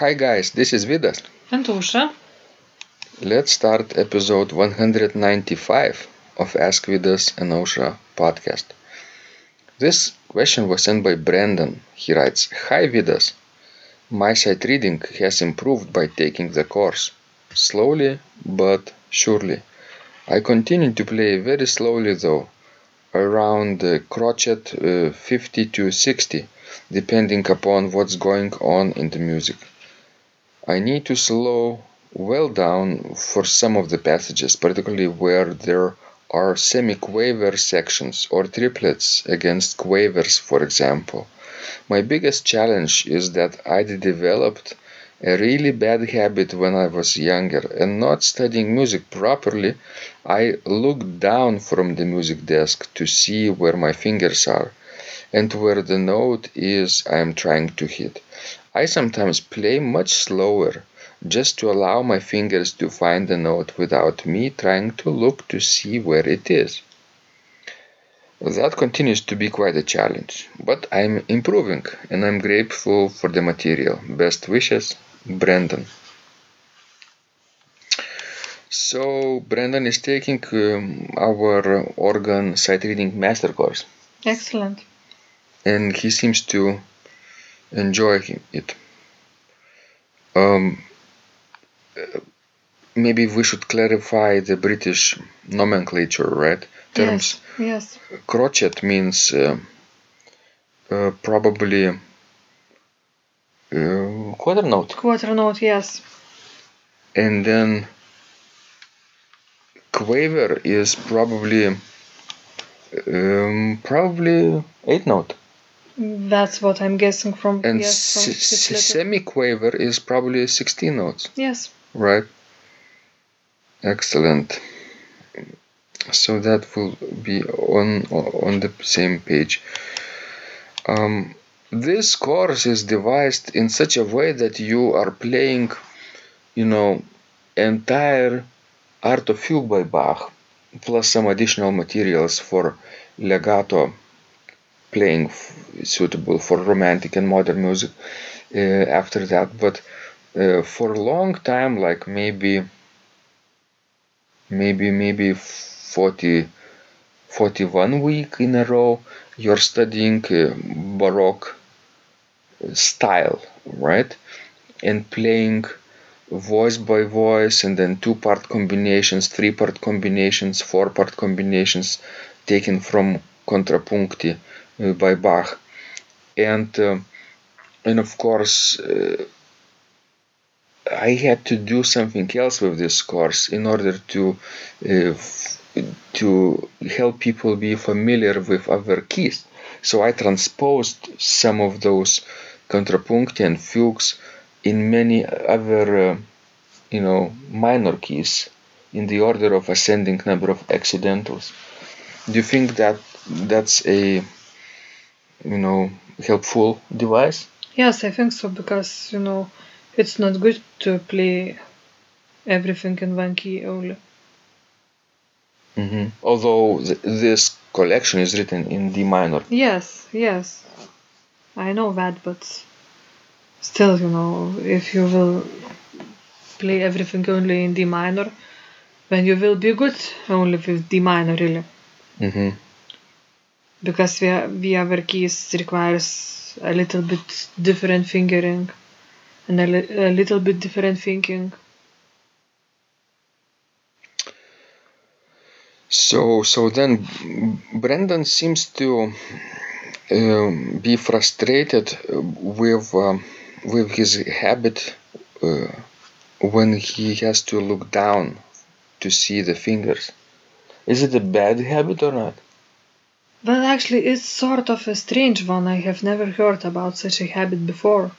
Hi guys, this is Vidas. And Ausra. Let's start episode 195 of Ask Vidas and Ausra podcast. This question was sent by Brandon. He writes Hi Vidas. My sight reading has improved by taking the course. Slowly but surely. I continue to play very slowly though, around the crotchet uh, 50 to 60, depending upon what's going on in the music. I need to slow well down for some of the passages, particularly where there are semi-quaver sections or triplets against quavers, for example. My biggest challenge is that I developed a really bad habit when I was younger and not studying music properly. I look down from the music desk to see where my fingers are and where the note is I am trying to hit. I sometimes play much slower just to allow my fingers to find the note without me trying to look to see where it is. That continues to be quite a challenge, but I'm improving and I'm grateful for the material. Best wishes, Brandon. So, Brandon is taking um, our organ sight reading master course Excellent. and he seems to enjoy it. Um, maybe we should clarify the British nomenclature, right? Terms. Yes. Yes. Crotchet means uh, uh, probably uh, quarter note, Quarter note, yes. and then quaver is probably um, probably eight note, That's what I'm guessing from and yes, from this letter. semi quaver is probably sixteen notes. Yes. Right. Excellent. So that will be on on the same page. Um, this course is devised in such a way that you are playing, you know, entire Art of Fugue by Bach, plus some additional materials for legato playing suitable for romantic and modern music uh, after that. But uh, for a long time, like maybe maybe maybe 40 41 week in a row you're studying uh, baroque style right and playing voice by voice and then two part combinations three part combinations four part combinations taken from contrapuncti by bach and uh, and of course uh, I had to do something else with this course in order to uh, to help people be familiar with other keys. So I transposed some of those contrapuncti and fugues in many other, uh, you know, minor keys in the order of ascending number of accidentals. Do you think that that's a, you know, helpful device? Yes, I think so because you know it's not good to play everything in one key only. hmm Although th- this collection is written in D minor. Yes, yes. I know that, but still, you know, if you will play everything only in D minor, then you will be good only with D minor, really. hmm Because the, the other keys requires a little bit different fingering and a, li- a little bit different thinking. So, so then Brendan seems to um, be frustrated with um, with his habit uh, when he has to look down to see the fingers. Is it a bad habit or not? Well, actually, it's sort of a strange one. I have never heard about such a habit before.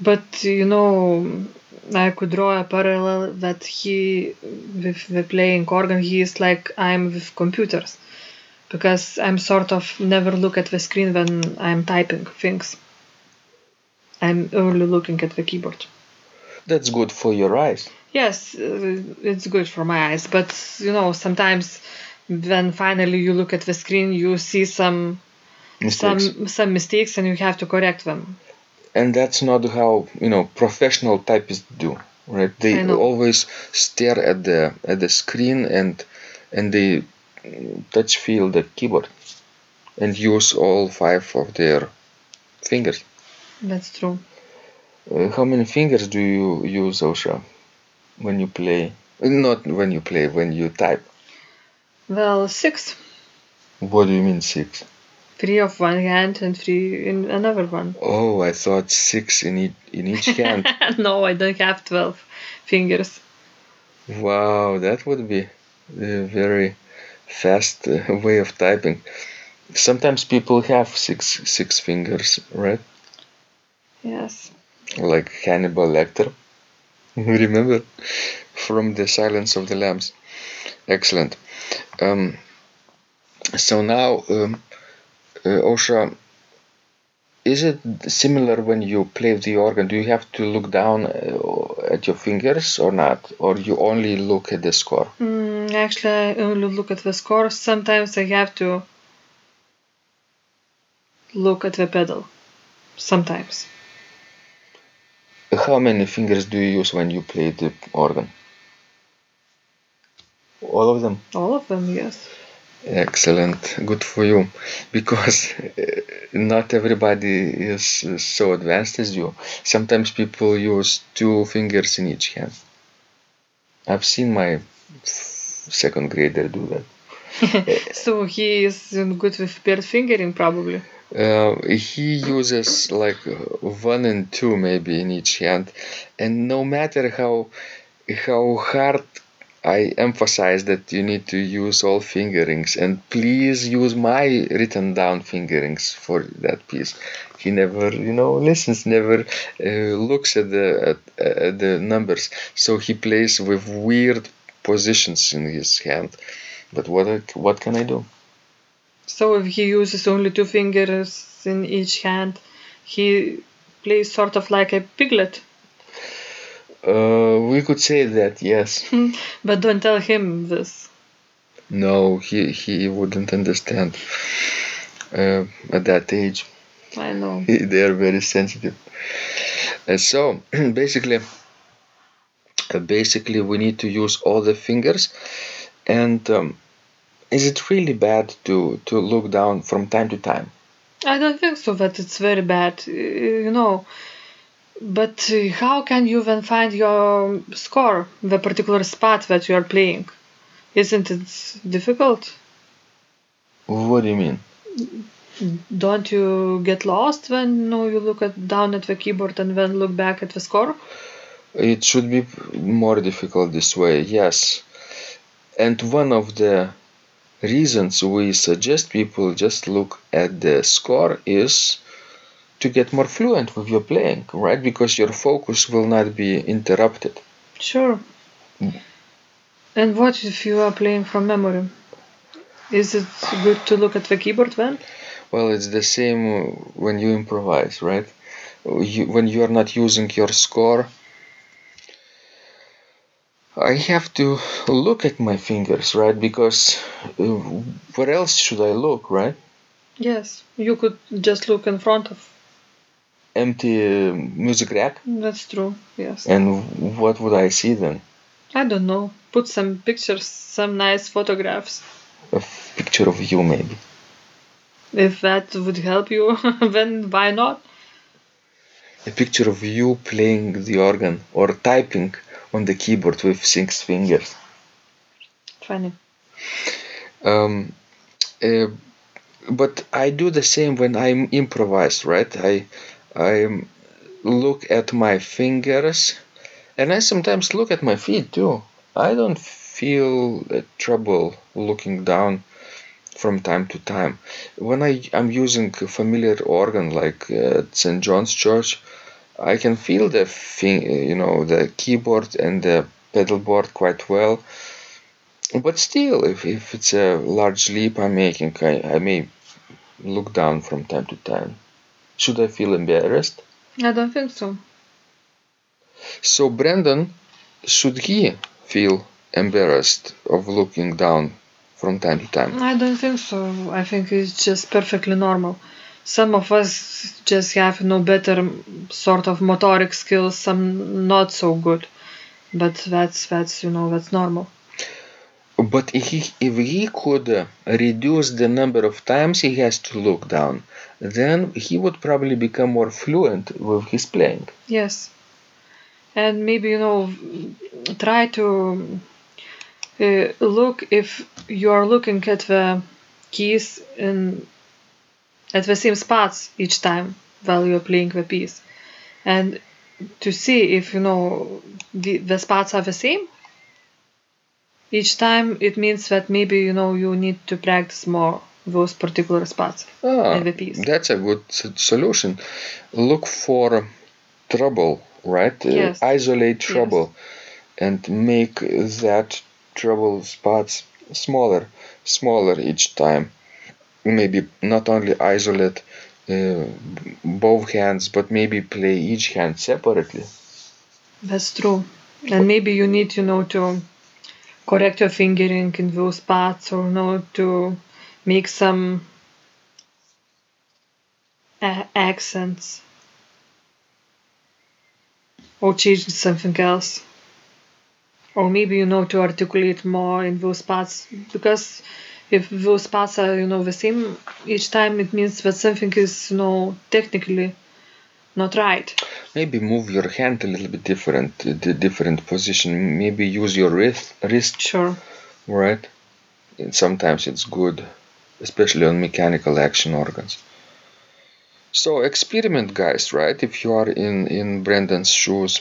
But, you know, I could draw a parallel that he, with the playing organ, he is like I'm with computers. Because I'm sort of never look at the screen when I'm typing things. I'm only looking at the keyboard. That's good for your eyes. Yes, uh, it's good for my eyes, but you know, sometimes when finally you look at the screen, you see some Mistakes. some some mistakes and you have to correct them. and that's not how you know professional typists do right they always stare at the at the screen and and they touch feel the keyboard and use all five of their fingers That's true. uh, how many fingers do you use Ausra when you play not when you play when you type Well, six. what do you mean six Three of one hand and three in another one. oh i thought six in each in each hand no, I don't have 12 fingers. Wow, that would be a very fast uh, way of typing. Sometimes people have six six fingers, right? Yes. Like Hannibal Lecter. Remember from the Silence of the Lambs. Excellent. Um, so now, um, uh, Ausra, is it similar when you play the organ? Do you have to look down uh, at your fingers or not, or you only look at the score? Mm, actually, I only look at the score. Sometimes I have to look at the pedal. Sometimes. How many fingers do you use when you play the organ? All of them. All of them, yes. Excellent. Good for you. Because uh, not everybody is uh, so advanced as you. Sometimes people use two fingers in each hand. I've seen my second grader do that. So he is good with paired fingering, probably. Uh, he uses like uh, one and two maybe in each hand, and no matter how how hard I emphasize that you need to use all fingerings, and please use my written down fingerings for that piece. He never, you know, listens, never uh, looks at the at, at the numbers, so he plays with weird positions in his hand. But what what can I do? So if he uses only two fingers in each hand, he plays sort of like a piglet. Uh, we could say that, yes. But don't tell him this. No, he he wouldn't understand uh, at that age. I know. they are very sensitive. And so basically, uh, basically we need to use all the fingers. And um, is it really bad to to look down from time to time? I don't think so that it's very bad, uh, you know. But uh, how can you then find your score, the particular spot that you are playing? Isn't it difficult? What do you mean? Don't you get lost when you, know, you look at down at the keyboard and then look back at the score? It should be more difficult this way, yes. And one of the reasons we suggest people just look at the score is to get more fluent with your playing, right? Because your focus will not be interrupted. Sure. And what if you are playing from memory? Is it good to look at the keyboard then? Well, it's the same when you improvise, right? You, when you are not using your score, I have to look at my fingers, right? Because uh, where else should I look, right? Yes. You could just look in front of. Empty uh, music rack, That's true. Yes. and what would I see then? I don't know. Put some pictures, some nice photographs. A picture of you, maybe. If that would help you, then why not? A picture of you playing the organ or typing on the keyboard with six fingers. Funny. um, uh, but I do the same when I'm improvised, right? I I look at my fingers, and I sometimes look at my feet too. I don't feel trouble looking down from time to time. When I am using a familiar organ like uh, St. John's Church, I can feel the thing, you know, the keyboard and the pedal board quite well. But still, if, if it's a large leap I'm making, I, I may look down from time to time. Should I feel embarrassed? I don't think so. So, Brandon, should he feel embarrassed of looking down from time to time? I don't think so. I think it's just perfectly normal. some of us just have no better sort of motoric skills, some not so good. But that's that's you know that's normal. But if he, if he could uh, reduce the number of times he has to look down, then he would probably become more fluent with his playing. Yes. And maybe, you know, try to uh, look if you are looking at the keys in at the same spots each time while you're playing the piece. And to see if, you know, the, the spots are the same each time it means that maybe you know you need to practice more those particular spots Ah, in the piece. that's a good solution. Look for trouble, right? Uh, isolate trouble and make that trouble spots smaller, smaller each time. Maybe not only isolate uh, both hands, but maybe play each hand separately. That's true. And maybe you need, you know, to correct your fingering in those parts or not to make some a- accents or change something else. Or maybe you know to articulate more in those parts because if those parts are you know the same each time it means that something is you know technically not right. Maybe move your hand a little bit different, the different position. Maybe use your wrist, wrist Sure. right? And sometimes it's good, especially on mechanical action organs. So experiment, guys, right? If you are in in Brendan's shoes,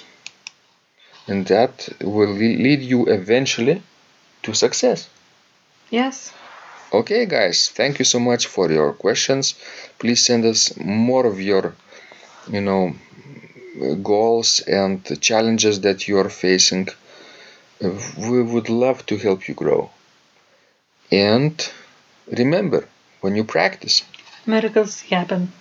and that will lead you eventually to success. Yes. Okay, guys, thank you so much for your questions. Please send us more of your, you know, goals and challenges that you are facing. We would love to help you grow. And remember, when you practice, Miracles happen.